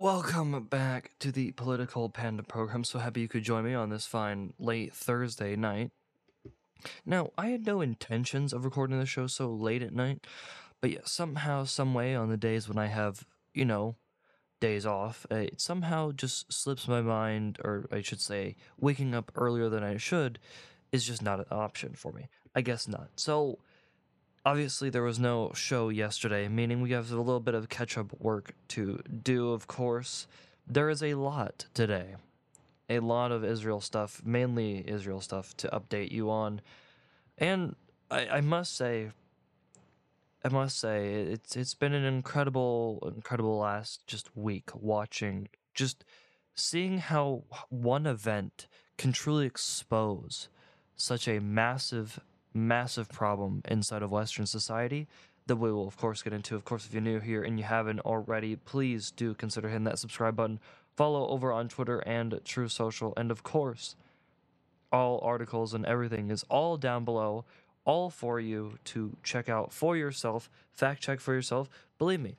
Welcome back to the Political Panda program. So happy you could join me on this fine late Thursday night. Now, I had no intentions of recording the show so late at night, but yeah, somehow, some way, on the days when I have, you know, days off, it somehow just slips my mind, or I should say, waking up earlier than I should is just not an option for me. I guess not. So, obviously there was no show yesterday, meaning we have a little bit of catch up work to do, of course. There is a lot today. A lot of Israel stuff, mainly Israel stuff, to update you on. And I, I must say, I must say, it's it's been an incredible, incredible last just week watching, just seeing how one event can truly expose such a massive massive problem inside of Western society that we will, of course, get into. Of course, if you're new here and you haven't already, please do consider hitting that subscribe button. Follow over on Twitter and Truth Social. And of course, all articles and everything is all down below, all for you to check out for yourself, fact check for yourself. Believe me,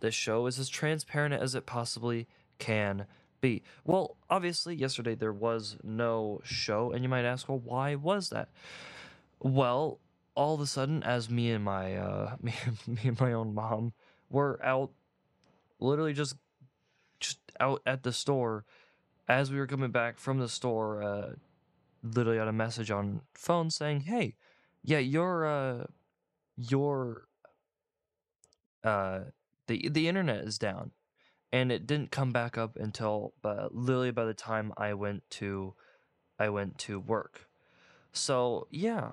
this show is as transparent as it possibly can be. Well, obviously, yesterday there was no show, and you might ask, well, why was that? Well, all of a sudden, as me and my uh, me, me and my own mom were out, literally just just out at the store, as we were coming back from the store, uh, literally got a message on phone saying, "Hey, yeah, your uh, your uh, the the internet is down," and it didn't come back up until, but literally by the time I went to, I went to work. So yeah,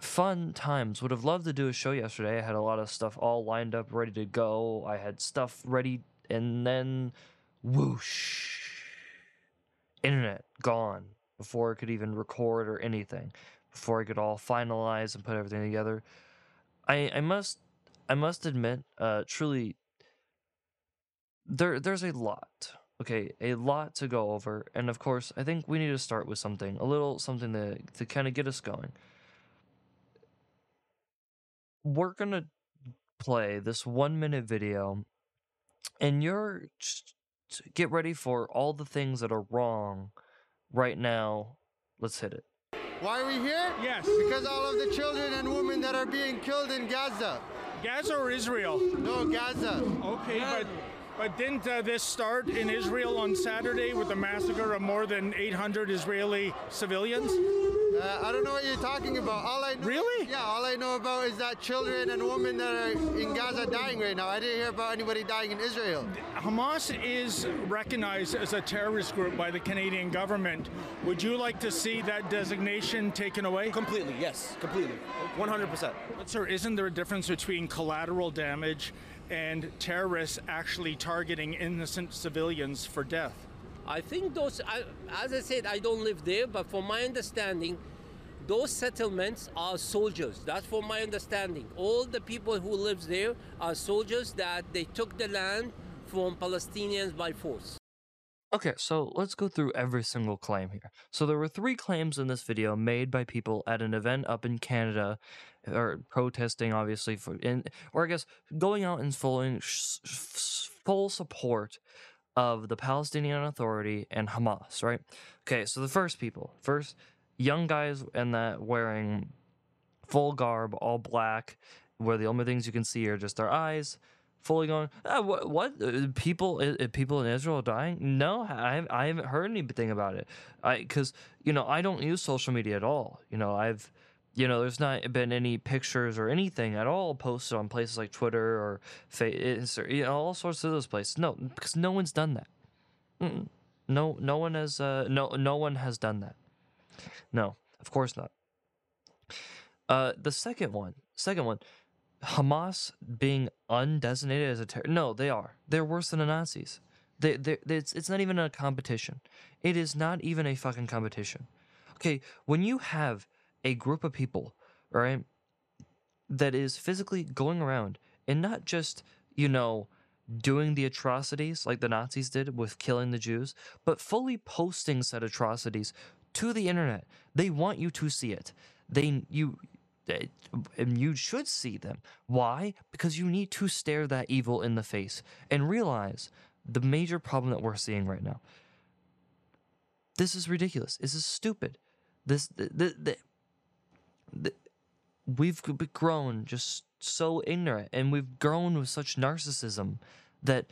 fun times. Would have loved to do a show yesterday. I had a lot of stuff all lined up, ready to go. I had stuff ready, and then whoosh, internet gone before I could even record or anything. Before I could all finalize and put everything together. I I must I must admit, uh, truly, there there's a lot. Okay, a lot to go over, and of course, I think we need to start with something, a little something to to kind of get us going we're gonna play this one minute video, and you're just get ready for all the things that are wrong right now. Let's hit it. Why are we here? Yes. Because all of the children and women that are being killed in Gaza. Gaza or Israel? No, Gaza. Okay, but but didn't uh, this start in Israel on Saturday with the massacre of more than 800 Israeli civilians? Uh, I don't know what you're talking about. All I know, Really? Yeah, all I know about is that children and women that are in Gaza dying right now. I didn't hear about anybody dying in Israel. Hamas is recognized as a terrorist group by the Canadian government. Would you like to see that designation taken away? Completely, yes, completely. 100%. But sir, isn't there a difference between collateral damage and terrorists actually targeting innocent civilians for death? I think those, I, as I said, I don't live there, but from my understanding, those settlements are soldiers. That's from my understanding. All the people who live there are soldiers that they took the land from Palestinians by force. Okay, so let's go through every single claim here. So there were three claims in this video made by people at an event up in Canada, or protesting, obviously, for in, or I guess going out and full full support of the Palestinian Authority and Hamas, right? Okay, so the first people, first young guys in that wearing full garb, all black, where the only things you can see are just their eyes, fully going, ah, what, what? Uh, people, people in Israel are dying? No, I, I haven't heard anything about it. I, because, you know, I don't use social media at all. You know, I've, you know, there's not been any pictures or anything at all posted on places like Twitter or Facebook, you know, all sorts of those places. No, because no one's done that. Mm-mm. No, no one has. Uh, no, no one has done that. No, of course not. Uh, the second one, second one, Hamas being undesignated as a terror. No, they are. They're worse than the Nazis. They, they, it's, it's not even a competition. It is not even a fucking competition. Okay, when you have a group of people, right, that is physically going around and not just, you know, doing the atrocities like the Nazis did with killing the Jews, but fully posting said atrocities to the internet. They want you to see it. They you and you should see them. Why? Because you need to stare that evil in the face and realize the major problem that we're seeing right now. This is ridiculous. This is stupid. This the the, the, the we've grown just so ignorant and we've grown with such narcissism that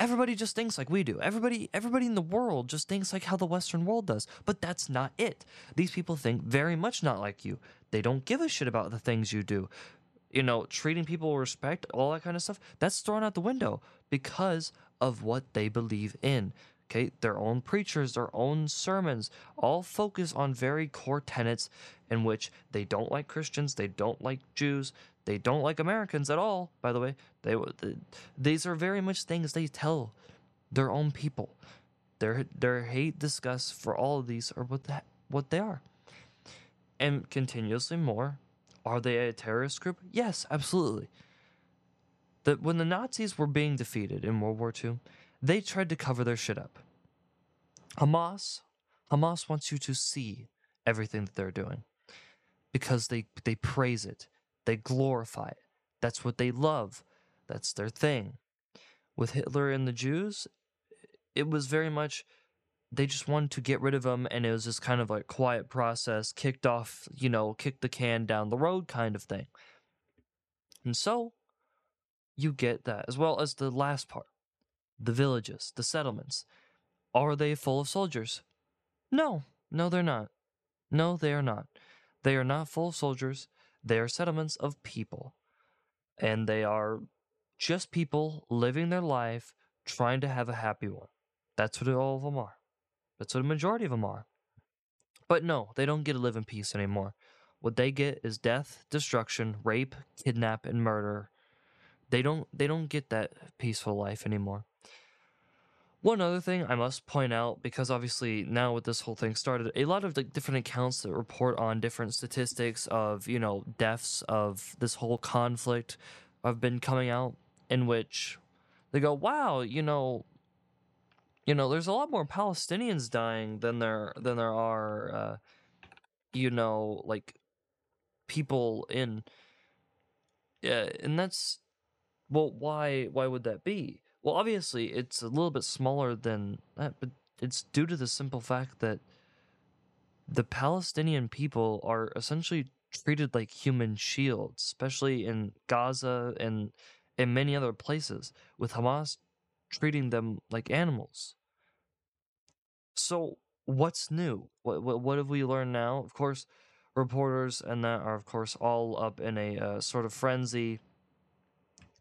everybody just thinks like we do. Everybody everybody in the world just thinks like how the western world does. But that's not it. These people think very much not like you. They don't give a shit about the things you do. You know, treating people with respect, all that kind of stuff, that's thrown out the window because of what they believe in. Okay, their own preachers, their own sermons, all focus on very core tenets in which they don't like Christians, they don't like Jews, they don't like Americans at all. By the way, they th- these are very much things they tell their own people. Their their hate, disgust for all of these are what that what they are, and continuously more. Are they a terrorist group? Yes, absolutely. That when the Nazis were being defeated in World War II, they tried to cover their shit up. Hamas, Hamas wants you to see everything that they're doing because they they praise it, they glorify it. That's what they love. That's their thing. With Hitler and the Jews, it was very much they just wanted to get rid of them and it was just kind of like quiet process kicked off you know kick the can down the road kind of thing and so you get that as well as the last part the villages the settlements. Are they full of soldiers? No. No they're not. No they are not. They are not full of soldiers. They are settlements of people. And they are just people living their life trying to have a happy one. That's what all of them are. That's what a majority of them are. But no, they don't get to live in peace anymore. What they get is death, destruction, rape, kidnap, and murder. They don't they don't get that peaceful life anymore. One other thing I must point out, because obviously now with this whole thing started, a lot of the different accounts that report on different statistics of, you know, deaths of this whole conflict have been coming out in which they go, wow, you know, you know, there's a lot more Palestinians dying than there than there are, uh, you know, like people in. Yeah, and that's well, why why would that be? Well, obviously it's a little bit smaller than that, but it's due to the simple fact that the Palestinian people are essentially treated like human shields, especially in Gaza and in many other places, with Hamas treating them like animals. So, what's new? What, what what have we learned now? Of course, reporters and that are of course all up in a uh, sort of frenzy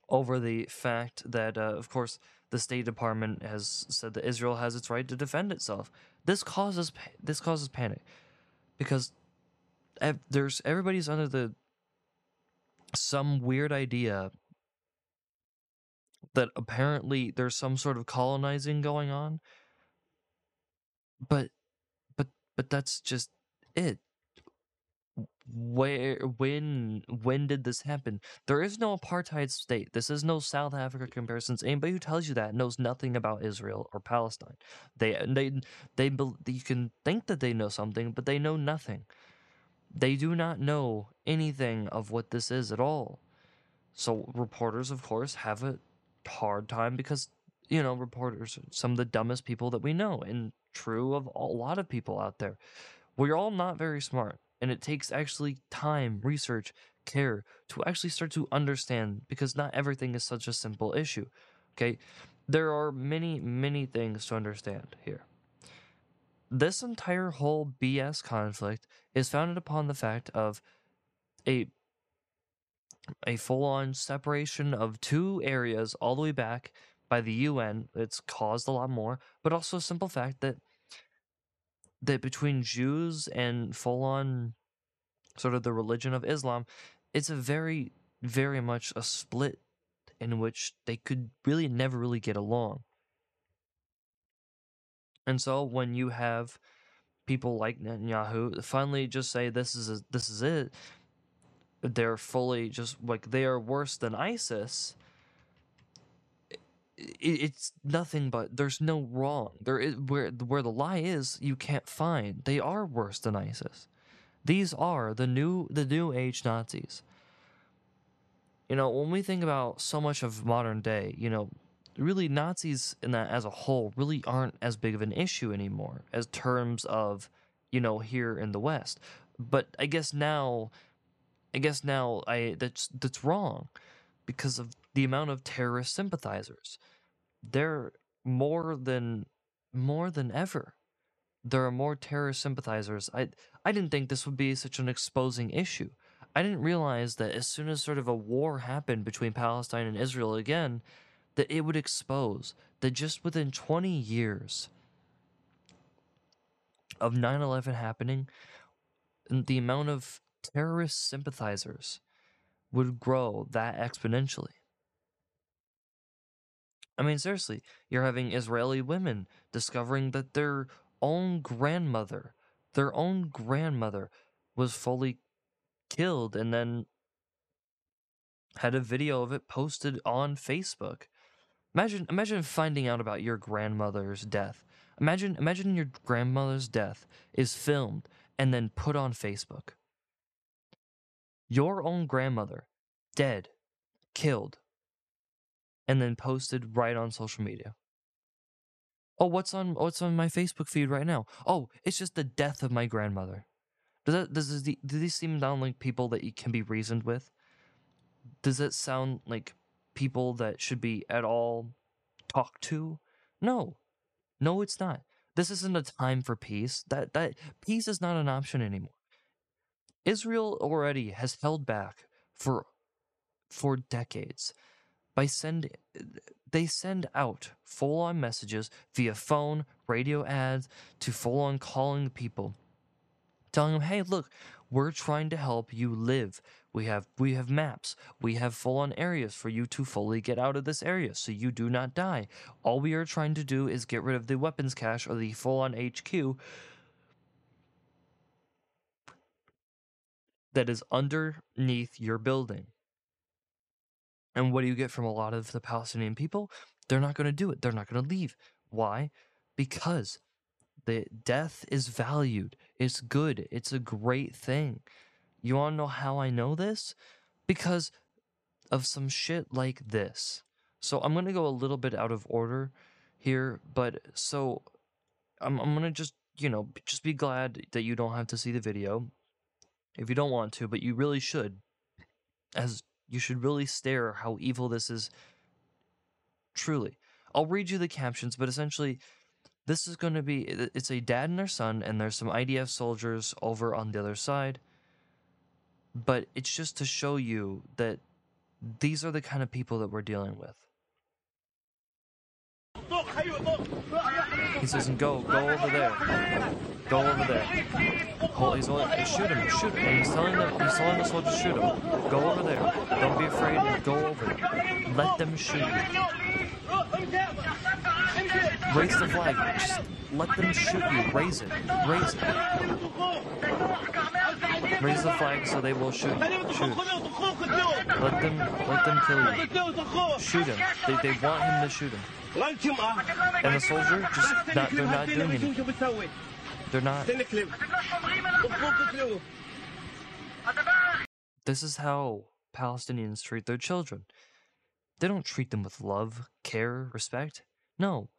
over the fact that, uh, of course, the State Department has said that Israel has its right to defend itself. This causes this causes panic because there's everybody's under the some weird idea that apparently there's some sort of colonizing going on but but but that's just it where when when did this happen? There is no apartheid state. This is no south africa comparisons. Anybody who tells you that knows nothing about israel or palestine. They they they bel- you can think that they know something but they know nothing. They do not know anything of what this is at all. So reporters of course have a hard time because you know reporters are some of the dumbest people that we know and true of a lot of people out there. We're all not very smart and it takes actually time research care to actually start to understand because not everything is such a simple issue okay there are many many things to understand here this entire whole bs conflict is founded upon the fact of a a full-on separation of two areas all the way back by the UN. It's caused a lot more, but also a simple fact that that between Jews and full-on sort of the religion of Islam, it's a very, very much a split in which they could really never really get along. And so when you have people like Netanyahu finally just say this is a, this is it, they're fully just like they are worse than ISIS. It's nothing but there's no wrong. There is where where the lie is, you can't find. They are worse than ISIS. These are the new the new age Nazis. You know, when we think about so much of modern day, you know, really Nazis in that as a whole really aren't as big of an issue anymore as terms of, you know, here in the West. But I guess now I guess now I that's that's wrong because of the amount of terrorist sympathizers. They're more than more than ever. There are more terrorist sympathizers. I I didn't think this would be such an exposing issue. I didn't realize that as soon as sort of a war happened between Palestine and Israel again, that it would expose that just within 20 years of 9/11 happening, the amount of terrorist sympathizers would grow that exponentially. I mean, seriously, you're having Israeli women discovering that their own grandmother, their own grandmother, was fully killed and then had a video of it posted on Facebook. Imagine imagine finding out about your grandmother's death. Imagine imagine your grandmother's death is filmed and then put on Facebook. Your own grandmother dead, killed, and then posted right on social media. Oh, what's on what's on my Facebook feed right now? Oh, it's just the death of my grandmother. Does that does this, do these seem sound like people that you can be reasoned with? Does that sound like people that should be at all talked to? No, no, it's not. This isn't a time for peace. That that peace is not an option anymore. Israel already has held back for for decades by send they send out full on messages via phone, radio ads to full on calling the people telling them, "Hey, look, we're trying to help you live. We have we have maps. We have full on areas for you to fully get out of this area so you do not die. All we are trying to do is get rid of the weapons cache or the full on HQ that is underneath your building." And what do you get from a lot of the Palestinian people? They're not going to do it. They're not going to leave. Why? Because the death is valued. It's good. It's a great thing. You want to know how I know this? Because of some shit like this. So I'm going to go a little bit out of order here, but so I'm I'm going to just, you know, just be glad that you don't have to see the video if you don't want to, but you really should as you should really stare how evil this is truly. I'll read you the captions, but essentially, this is going to be it's a dad and their son, and there's some IDF soldiers over on the other side. But it's just to show you that these are the kind of people that we're dealing with. He says, and "Go, go over there, go over there." He's only, shoot him, shoot him. And he's telling them, he's telling the soldiers, shoot him. Go over there. Don't be afraid. Go over there. Let them shoot you. Raise the flag. Just let them shoot you. Raise it. Raise it. Raise the flag so they will shoot. Shoot. Let them let them kill you. Shoot him. They, they want him to shoot him. And the soldier just not they're not doing anything. They're not This is how Palestinians treat their children. They don't treat them with love, care, respect. No.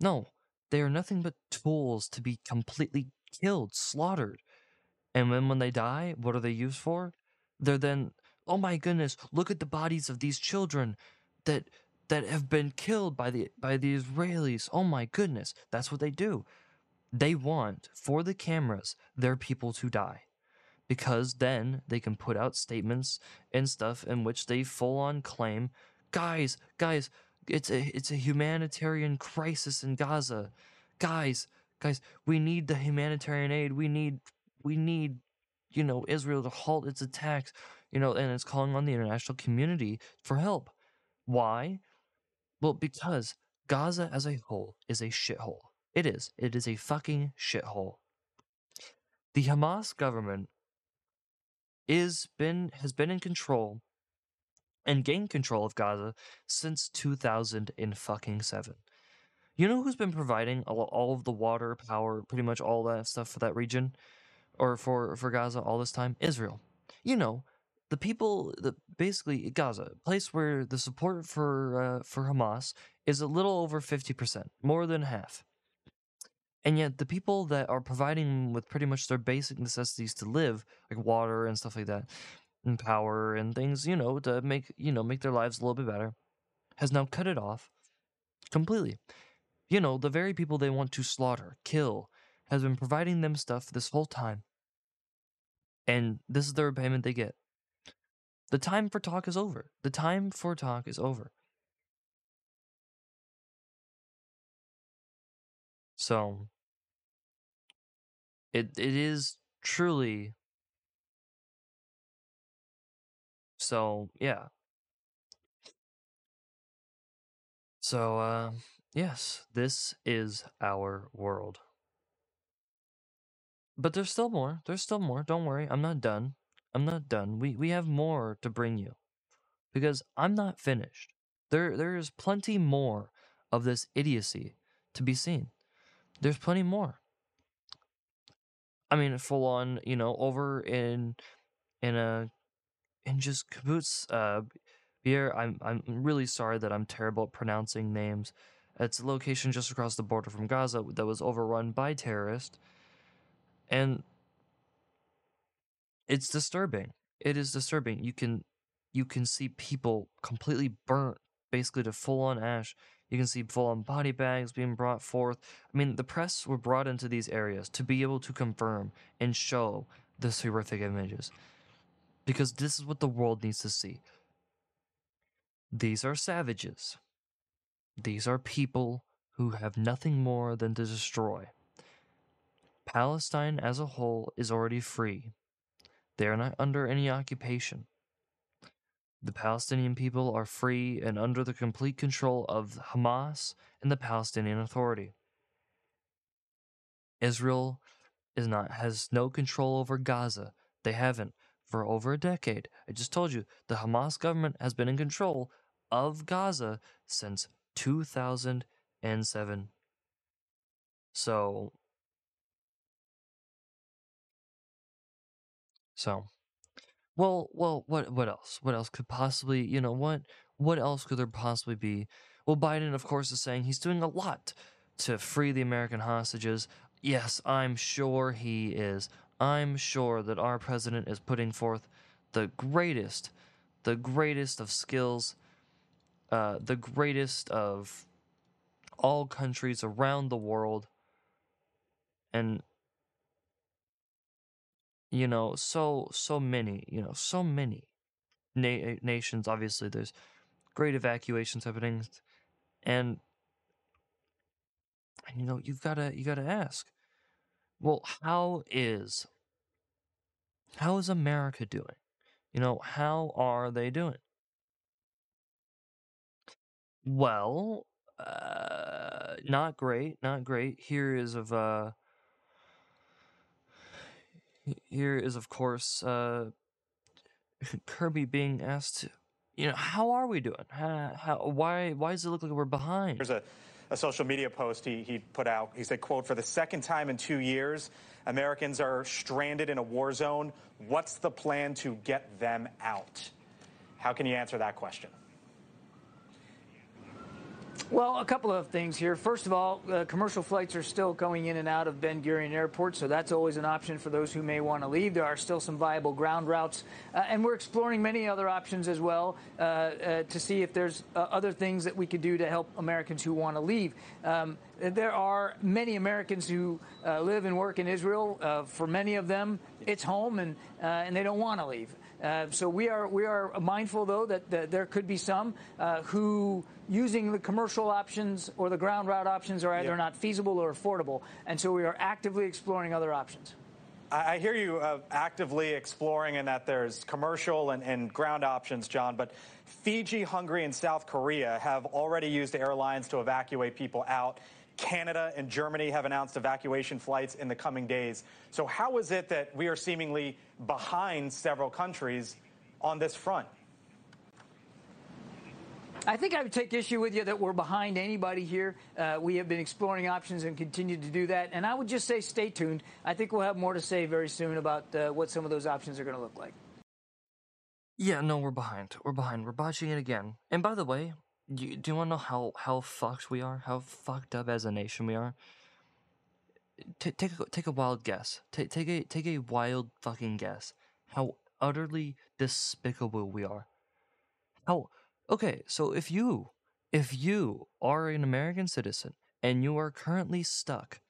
No. They are nothing but tools to be completely killed, slaughtered. And then when they die, what are they used for? They're then, oh my goodness, look at the bodies of these children that that have been killed by the by the Israelis. Oh my goodness. That's what they do. They want for the cameras their people to die. Because then they can put out statements and stuff in which they full on claim, guys, guys, it's a it's a humanitarian crisis in Gaza. Guys, guys, we need the humanitarian aid. We need we need you know Israel to halt its attacks, you know, and it's calling on the international community for help. Why? Well, because Gaza as a whole is a shithole. It is. It is a fucking shithole. The Hamas government is been has been in control and gained control of Gaza since 2007. You know who's been providing all, all of the water, power, pretty much all that stuff for that region or for for Gaza all this time? Israel. You know, the people, the basically Gaza, place where the support for uh, for Hamas is a little over fifty percent, more than half. And yet, the people that are providing with pretty much their basic necessities to live, like water and stuff like that, and power and things, you know, to make you know make their lives a little bit better, has now cut it off completely. You know, the very people they want to slaughter, kill, has been providing them stuff this whole time. And this is the repayment they get. The time for talk is over. The time for talk is over. So it it is truly so yeah. So uh yes, this is our world. But there's still more. There's still more. Don't worry. I'm not done. I'm not done. We we have more to bring you. Because I'm not finished. There there is plenty more of this idiocy to be seen. There's plenty more. I mean, full on, you know, over in in a in just kibbutz uh here I'm I'm really sorry that I'm terrible at pronouncing names. It's a location just across the border from Gaza that was overrun by terrorists. And it's disturbing. It is disturbing. You can you can see people completely burnt basically to full on ash. You can see full on body bags being brought forth. I mean, the press were brought into these areas to be able to confirm and show this horrific images. Because this is what the world needs to see. These are savages. These are people who have nothing more than to destroy. Palestine as a whole is already free. They are not under any occupation. The Palestinian people are free and under the complete control of Hamas and the Palestinian Authority. Israel is not has no control over Gaza. They haven't for over a decade. I just told you the Hamas government has been in control of Gaza since 2007. So so well, well, what what else? What else could possibly, you know, what what else could there possibly be? Well, Biden of course is saying he's doing a lot to free the American hostages. Yes, I'm sure he is. I'm sure that our president is putting forth the greatest the greatest of skills, uh, the greatest of all countries around the world. And you know, so so many, you know, so many na- nations. Obviously, there's great evacuations happening, and and you know, you've gotta you gotta ask, well, how is how is America doing? You know, how are they doing? Well, uh, not great, not great. Here is of uh, here is of course uh, Kirby being asked, you know, how are we doing? How, how why why does it look like we're behind? There's a, a social media post he, he put out. He said, quote, for the second time in two years, Americans are stranded in a war zone. What's the plan to get them out? How can you answer that question? Well, a couple of things here. First of all, uh, commercial flights are still going in and out of Ben Gurion Airport, so that's always an option for those who may want to leave. There are still some viable ground routes, uh, and we're exploring many other options as well uh, uh to see if there's uh, other things that we could do to help Americans who want to leave. Um, there are many Americans who uh, live and work in Israel. for many of them, it's home, and and they don't want to leave. Uh, so we are we are mindful though that, that there could be some uh, who using the commercial options or the ground route options are either not feasible or affordable, and so we are actively exploring other options. I hear you uh, actively exploring and that there's commercial and, and, ground options, John, but Fiji, Hungary, and South Korea have already used airlines to evacuate people out. Canada and Germany have announced evacuation flights in the coming days. So, how is it that we are seemingly behind several countries on this front? I think I would take issue with you that we're behind anybody here. Uh, we have been exploring options and continue to do that. And I would just say stay tuned. I think we'll have more to say very soon about uh, what some of those options are going to look like. Yeah, no, we're behind. We're behind. We're botching it again. And by the way, you, do you want to know how how fucked we are? How fucked up as a nation we are? T- take a, take a wild guess. Take take a take a wild fucking guess. How utterly despicable we are. How okay? So if you if you are an American citizen and you are currently stuck,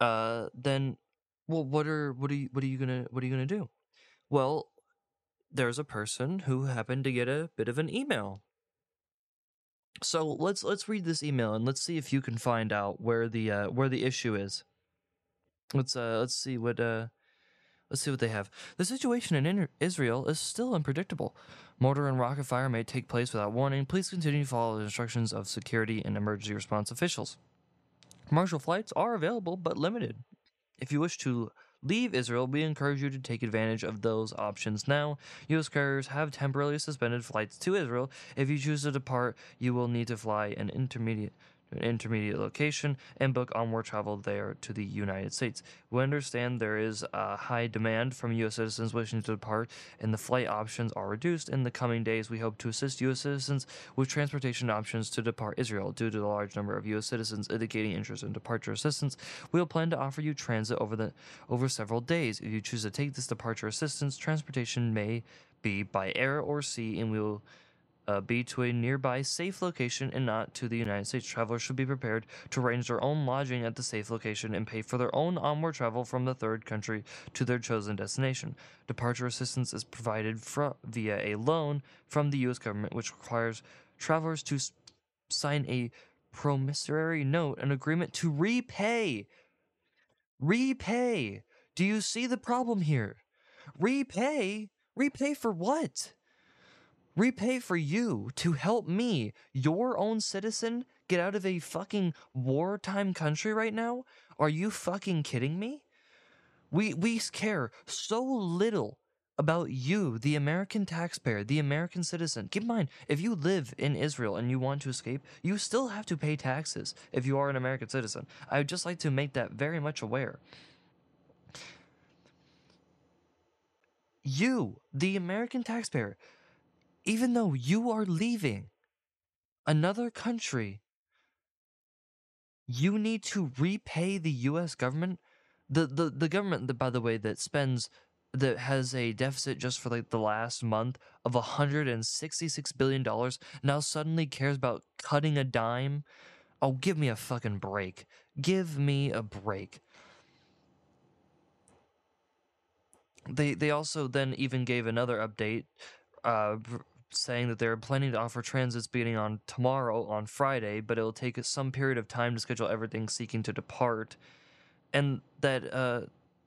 uh, then well, what are what are you what are you gonna what are you gonna do? Well, there's a person who happened to get a bit of an email. So let's let's read this email and let's see if you can find out where the uh, where the issue is. Let's uh let's see what uh let's see what they have. The situation in Israel is still unpredictable. Mortar and rocket fire may take place without warning. Please continue to follow the instructions of security and emergency response officials. Commercial flights are available but limited. If you wish to leave Israel, we encourage you to take advantage of those options now. U.S. carriers have temporarily suspended flights to Israel. If you choose to depart, you will need to fly an intermediate an intermediate location and book onward travel there to the United States. We understand there is a high demand from U.S. citizens wishing to depart, and the flight options are reduced. In the coming days, we hope to assist U.S. citizens with transportation options to depart Israel. Due to the large number of U.S. citizens indicating interest in departure assistance, we will plan to offer you transit over the over several days. If you choose to take this departure assistance, transportation may be by air or sea, and we will uh, be to a nearby safe location and not to the United States. Travelers should be prepared to arrange their own lodging at the safe location and pay for their own onward travel from the third country to their chosen destination. Departure assistance is provided via a loan from the U.S. government, which requires travelers to sign a promissory note, an agreement to repay. Repay. Do you see the problem here? Repay? Repay for what? Repay for you to help me, your own citizen, get out of a fucking wartime country right now? Are you fucking kidding me? We we care so little about you, the American taxpayer, the American citizen. Keep in mind, if you live in Israel and you want to escape, you still have to pay taxes if you are an American citizen. I would just like to make that very much aware. You, the American taxpayer, even though you are leaving another country, you need to repay the U.S. government. The, the, the government, that, by the way, that spends, that has a deficit just for like the last month of $166 billion, now suddenly cares about cutting a dime. Oh, give me a fucking break. Give me a break. They, they also then even gave another update uh, saying that they're planning to offer transits beginning on tomorrow on Friday, but it'll take some period of time to schedule everything seeking to depart, and that uh,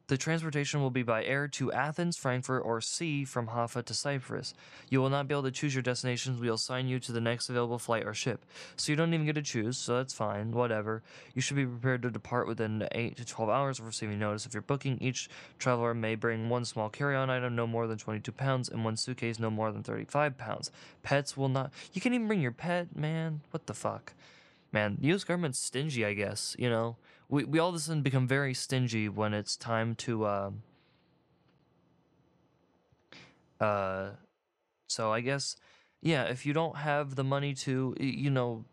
the transportation will be by air to Athens, Frankfurt, or sea from Haifa to Cyprus. You will not be able to choose your destinations. We'll assign you to the next available flight or ship. So you don't even get to choose, so that's fine, whatever. You should be prepared to depart within 8 to 12 hours of receiving notice If you're booking. Each traveler may bring one small carry on item, no more than 22 pounds, and one suitcase, no more than 35 pounds. Pets will not. You can't even bring your pet, man. What the fuck? Man, the US government's stingy, I guess, you know? We, we all of a sudden become very stingy when it's time to uh, uh so i guess yeah if you don't have the money to you know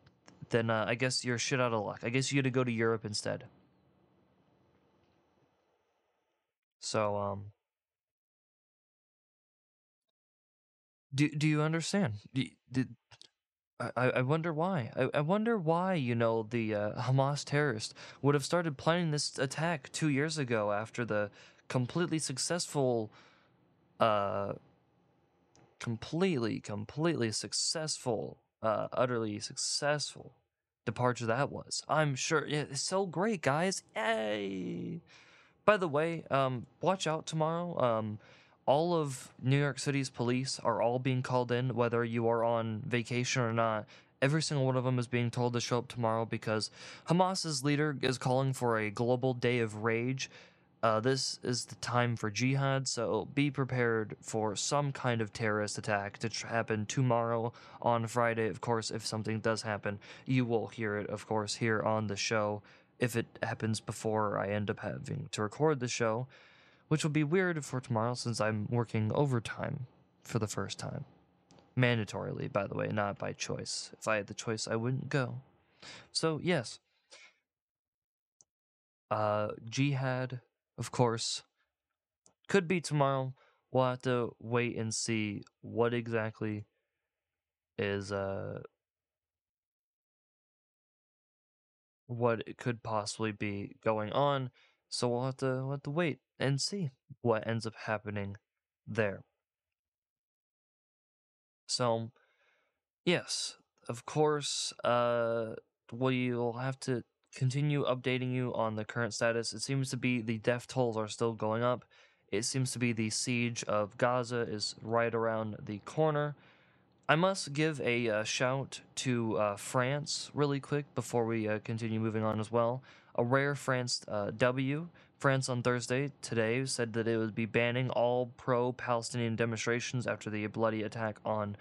then uh, i guess you're shit out of luck. I guess you got to go to europe instead. So um do, do you understand? Do, did I, I wonder why. I, I wonder why, you know, the uh, Hamas terrorists would have started planning this attack two years ago after the completely successful, uh, completely, completely successful, uh, utterly successful departure that was. I'm sure yeah, it's so great, guys. Yay! By the way, um, watch out tomorrow. Um, all of New York City's police are all being called in, whether you are on vacation or not. Every single one of them is being told to show up tomorrow because Hamas's leader is calling for a global day of rage. Uh, this is the time for jihad, so be prepared for some kind of terrorist attack to happen tomorrow on Friday. Of course, if something does happen, you will hear it, of course, here on the show. If it happens before I end up having to record the show, which will be weird for tomorrow since I'm working overtime for the first time. Mandatorily, by the way, not by choice. If I had the choice, I wouldn't go. So, yes. Uh, Jihad, of course, could be tomorrow. We'll have to wait and see what exactly is, uh, what it could possibly be going on. So we'll have to, we'll have to wait and see what ends up happening there. So, yes, of course, uh, we'll have to continue updating you on the current status. It seems to be the death tolls are still going up. It seems to be the siege of Gaza is right around the corner. I must give a uh, shout to uh, France really quick before we uh, continue moving on as well. A rare France uh, W. France on Thursday today said that it would be banning all pro Palestinian demonstrations after the bloody attack on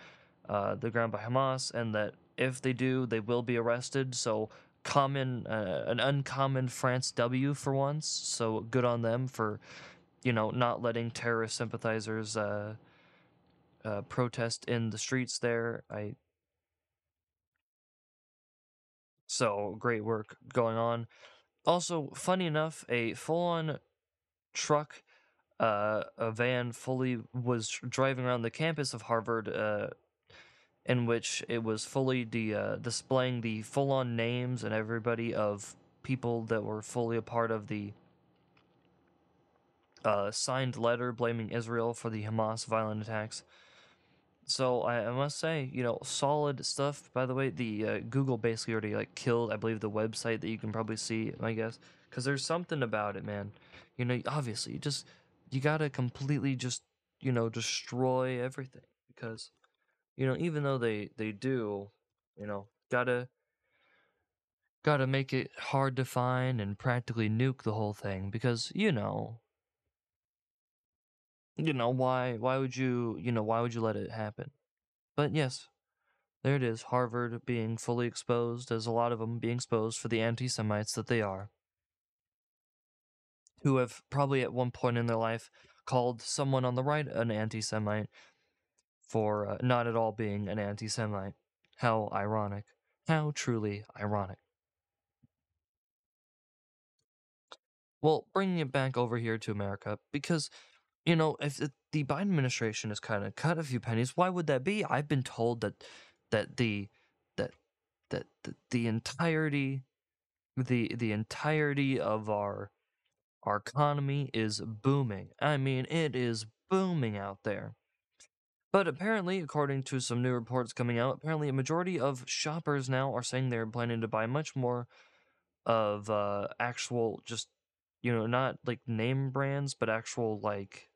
uh, the ground by Hamas, and that if they do, they will be arrested. So, common, uh, an uncommon France W for once. So, good on them for, you know, not letting terrorist sympathizers uh, uh, protest in the streets there. I so great work going on. Also, funny enough, a full-on truck, uh, a van, fully was driving around the campus of Harvard, uh, in which it was fully de- uh, displaying the full-on names and everybody of people that were fully a part of the uh, signed letter blaming Israel for the Hamas violent attacks. So I, I must say, you know, solid stuff. By the way, the uh, Google basically already like killed, I believe, the website that you can probably see. I guess because there's something about it, man. You know, obviously, you just you gotta completely just you know destroy everything because you know even though they they do, you know, gotta gotta make it hard to find and practically nuke the whole thing because you know you know why why would you you know why would you let it happen? But yes there it is harvard being fully exposed as a lot of them being exposed for the anti-semites that they are. Who have probably at one point in their life called someone on the right an anti-semite for uh, not at all being an anti-semite. How ironic. How truly ironic. Well bringing it back over here to america because you know, if the Biden administration has kind of cut a few pennies, why would that be? I've been told that that the that that the, the entirety the the entirety of our our economy is booming. I mean, it is booming out there. But apparently, according to some new reports coming out, apparently a majority of shoppers now are saying they're planning to buy much more of uh actual just you know, not like name brands, but actual like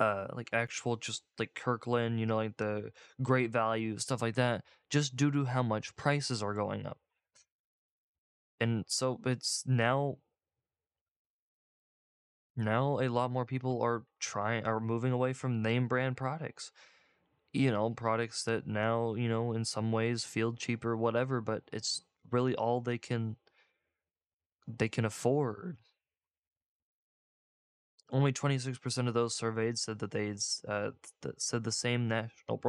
uh like actual just like Kirkland, you know, like the great value stuff like that, just due to how much prices are going up. And so it's now now a lot more people are trying are moving away from name brand products. You know, products that now, you know, in some ways feel cheaper whatever, but it's really all they can they can afford only 26% of those surveyed said that they uh, th- said the same national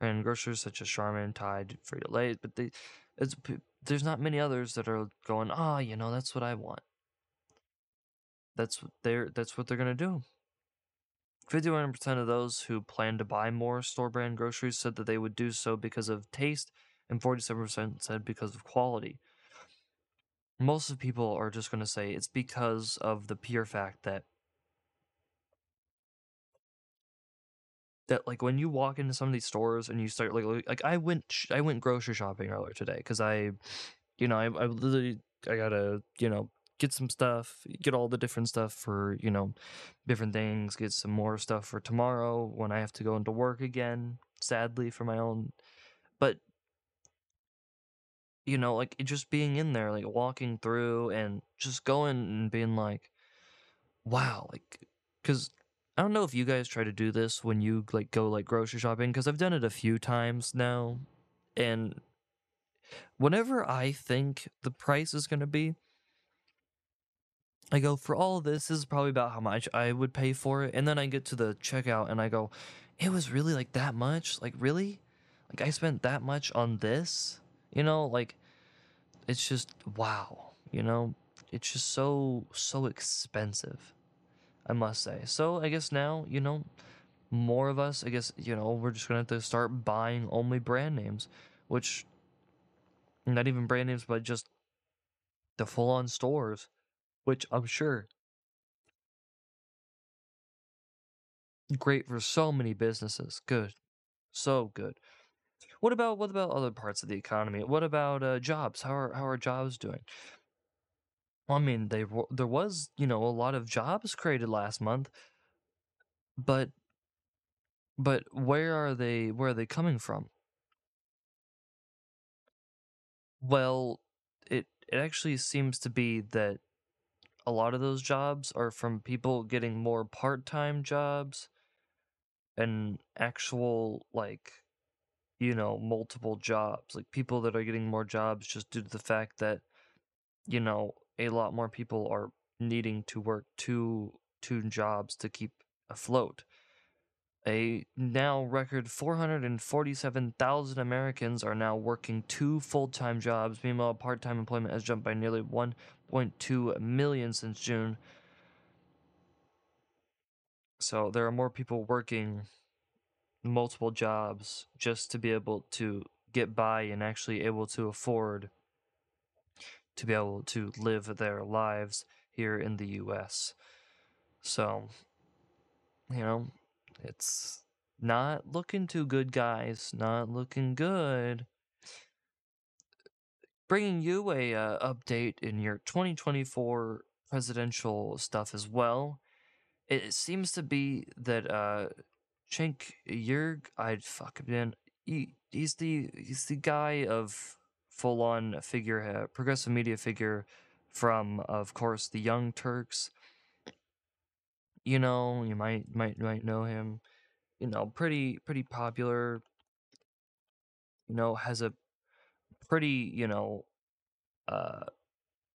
brand grocers such as Charmin, Tide, Frito Lay, but they, there's not many others that are going, ah, oh, you know, that's what I want. That's what they're that's what they're gonna do. 51% of those who plan to buy more store brand groceries said that they would do so because of taste, and 47% said because of quality. Most of people are just going to say it's because of the pure fact that that like when you walk into some of these stores and you start like like I went I went grocery shopping earlier today because I, you know, I I literally I gotta you know get some stuff, get all the different stuff for you know different things, get some more stuff for tomorrow when I have to go into work again. Sadly, for my own, but you know, like just being in there, like walking through and just going and being like, wow, like because I don't know if you guys try to do this when you like go like grocery shopping because I've done it a few times now, and whenever I think the price is gonna be, I go, for all this, this is probably about how much I would pay for it. And then I get to the checkout and I go, it was really like that much? Like, really? Like, I spent that much on this? You know, like, it's just, wow. You know, it's just so, so expensive, I must say. So I guess now, you know, more of us, I guess, you know, we're just going to have to start buying only brand names, which, not even brand names, but just the full on stores which I'm sure great for so many businesses. Good. So good. What about what about other parts of the economy? What about uh, jobs? How are how are jobs doing? I mean, they there was you know a lot of jobs created last month, but but where are they? Where are they coming from? Well, it it actually seems to be that a lot of those jobs are from people getting more part-time jobs and actual like you know multiple jobs like people that are getting more jobs just due to the fact that you know a lot more people are needing to work two two jobs to keep afloat a now record 447,000 Americans are now working two full-time jobs. Meanwhile, part-time employment has jumped by nearly 1.2 million since June. So there are more people working multiple jobs just to be able to get by and actually able to afford to be able to live their lives here in the US. So, you know, it's not looking too good, guys. Not looking good. Bringing you a uh, update in your 2024 presidential stuff as well. It seems to be that uh, Cenk Uygur, I'd fuck him He, he's the he's the guy of full on figure, uh, progressive media figure from, of course, the Young Turks you know, you might might might know him. You know, pretty pretty popular. You know, has a pretty you know, uh,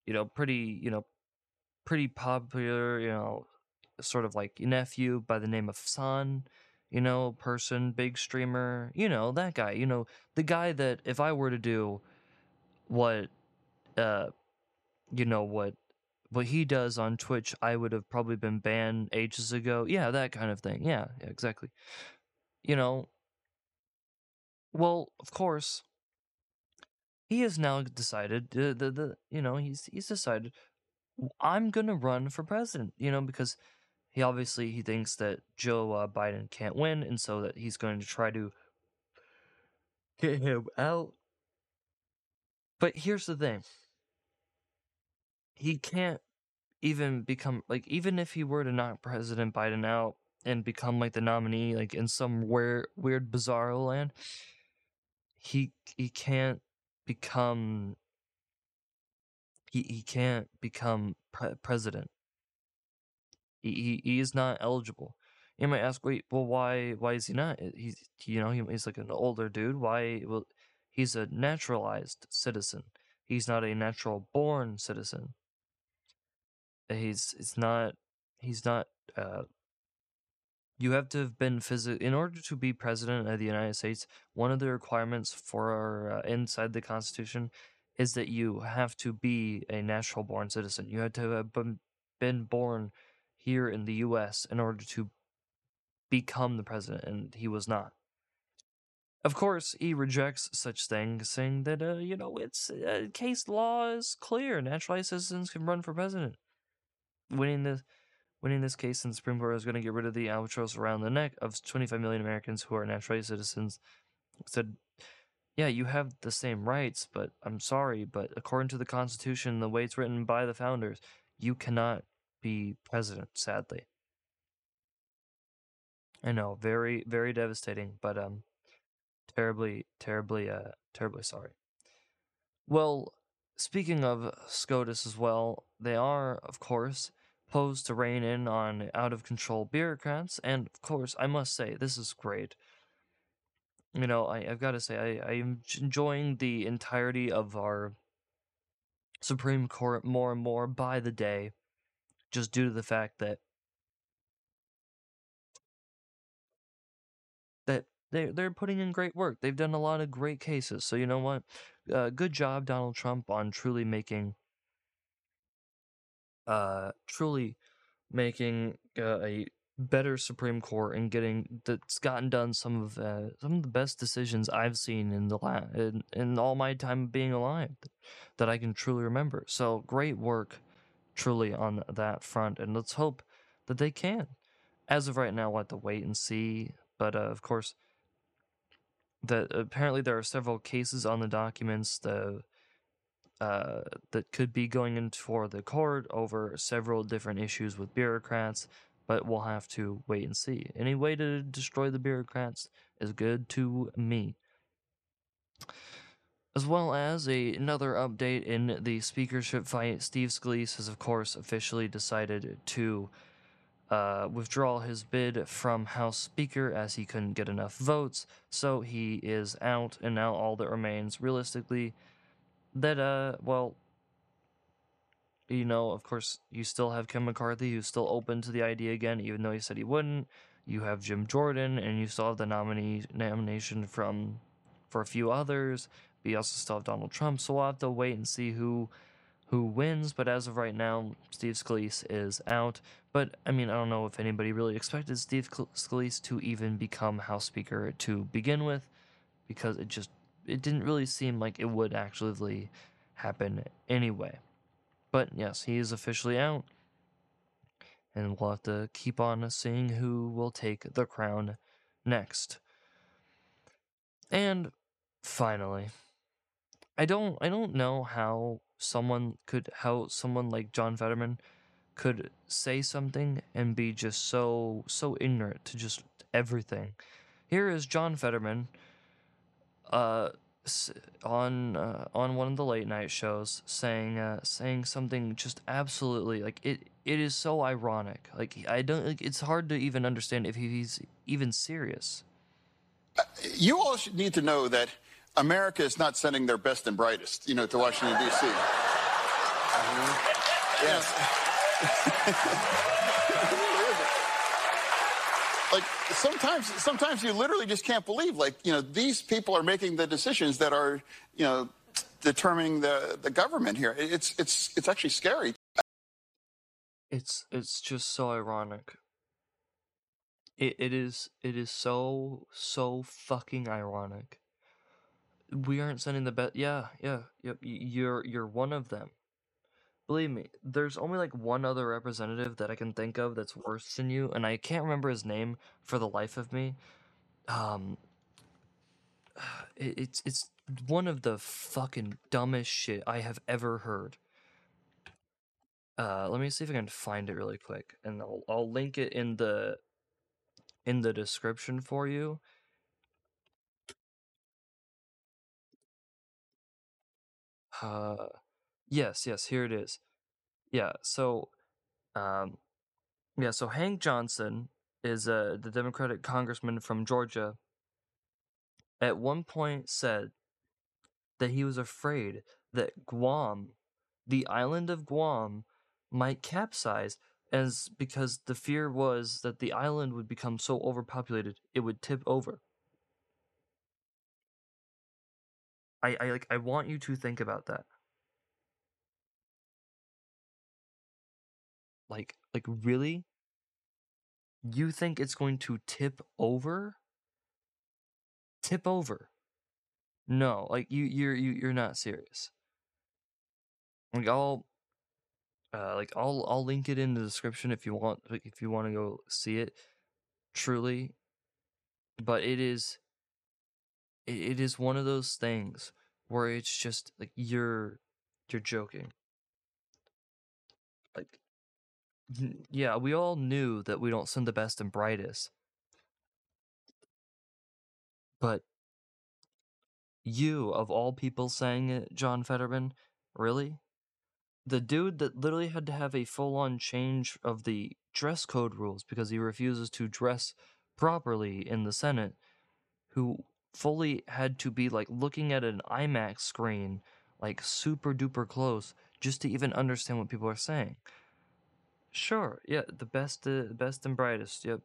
you know, pretty you know, pretty popular. You know, sort of like nephew by the name of Hasan. You know, person, big streamer. You know that guy. You know the guy that if I were to do what, uh, you know what what he does on Twitch, I would have probably been banned ages ago. Yeah, that kind of thing. Yeah, yeah, exactly. You know, well, of course, he has now decided the the, the you know he's he's decided I'm gonna run for president. You know because he obviously he thinks that Joe uh, Biden can't win, and so that he's going to try to get him out. But here's the thing. He can't even become like even if he were to knock President Biden out and become like the nominee like in some weird weird bizarre land he he can't become he he can't become pre- president. He, he he is not eligible. You might ask wait well why why is he not? He's you know he, he's like an older dude. Why well he's a naturalized citizen he's not a natural born citizen he's it's not he's not uh you have to have been physical in order to be president of the United States. One of the requirements for uh, inside the Constitution is that you have to be a natural born citizen. You had to have been born here in the U.S. in order to become the president, and he was not. Of course, he rejects such things, saying that uh, you know it's uh, case law is clear. Naturalized citizens can run for president winning this winning this case in the Supreme Court is going to get rid of the albatross around the neck of 25 million Americans who are naturalized citizens. Said, yeah, you have the same rights, but I'm sorry, but according to the Constitution, the way it's written by the founders, you cannot be president. Sadly, I know, very, very devastating, but um, terribly, terribly, uh, terribly sorry. Well, speaking of SCOTUS as well, they are, of course, posed to rein in on out of control bureaucrats. And of course, I must say, this is great. You know, I, I've got to say, I, I'm enjoying the entirety of our Supreme Court more and more by the day. just due to the fact that they they're putting in great work. They've done a lot of great cases. So you know what? Uh, good job, Donald Trump, on truly making uh truly making uh, a better Supreme Court and getting that's gotten done some of uh, some of the best decisions I've seen in the la- in, in all my time being alive that I can truly remember. So great work, truly on that front, and let's hope that they can. As of right now, we'll have to wait and see. But uh, of course, that apparently there are several cases on the documents the uh, that could be going into for the court over several different issues with bureaucrats, but we'll have to wait and see. Any way to destroy the bureaucrats is good to me. As well as a, another update in the speakership fight, Steve Scalise has, of course, officially decided to uh, withdraw his bid from House Speaker as he couldn't get enough votes, so he is out, and now all that remains, realistically, that uh well you know of course you still have Ken McCarthy who's still open to the idea again even though he said he wouldn't. You have Jim Jordan and you still have the nominee nomination from for a few others. But you also still have Donald Trump so we'll have to wait and see who who wins but as of right now Steve Scalise is out but I mean I don't know if anybody really expected Steve Scalise to even become House Speaker to begin with because it just it didn't really seem like it would actually happen anyway. But yes, he is officially out. And we'll have to keep on seeing who will take the crown next. And finally, I don't I don't know how someone could how someone like John Fetterman could say something and be just so so ignorant to just everything. Here is John Fetterman uh, on uh, on one of the late night shows saying uh, saying something just absolutely like it it is so ironic like I don't like, it's hard to even understand if he's even serious. You all should need to know that America is not sending their best and brightest, you know, to Washington D.C. Uh-huh. Yes. like sometimes sometimes you literally just can't believe like you know these people are making the decisions that are you know determining the the government here. It's it's it's actually scary. It's it's just so ironic. It, it is it is so so fucking ironic we aren't sending the best yeah yeah yep you're you're one of them Believe me, there's only like one other representative that I can think of that's worse than you, and I can't remember his name for the life of me. Um, it, it's it's one of the fucking dumbest shit I have ever heard. Uh, let me see if I can find it really quick, and I'll I'll link it in the in the description for you. Uh Yes, yes, here it is. Yeah, so um yeah, so Hank Johnson is uh the Democratic congressman from Georgia at one point said that he was afraid that Guam, the island of Guam, might capsize as because the fear was that the island would become so overpopulated it would tip over. I, I like I want you to think about that. Like like really? You think it's going to tip over? Tip over. No, like you you're you, you're not serious. Like I'll uh like I'll I'll link it in the description if you want if you want to go see it truly but it is it, it is one of those things where it's just like you're you're joking like yeah, we all knew that we don't send the best and brightest. But you, of all people saying it, John Fetterman, really? The dude that literally had to have a full on change of the dress code rules because he refuses to dress properly in the Senate, who fully had to be like looking at an IMAX screen, like super duper close, just to even understand what people are saying Sure. Yeah, the best, uh, best and brightest. Yep.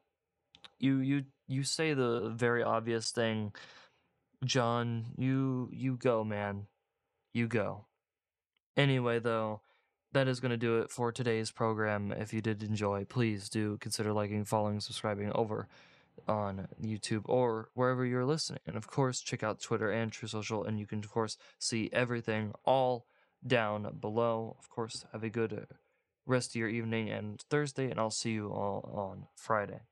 You you you say the very obvious thing, John. You you go, man. You go. Anyway, though, that is going to do it for today's program. If you did enjoy, please do consider liking, following, subscribing over on YouTube or wherever you're listening. And of course, check out Twitter and Truth Social, and you can, of course, see everything all down below. Of course, have a good uh, rest of your evening and Thursday, and I'll see you all on Friday.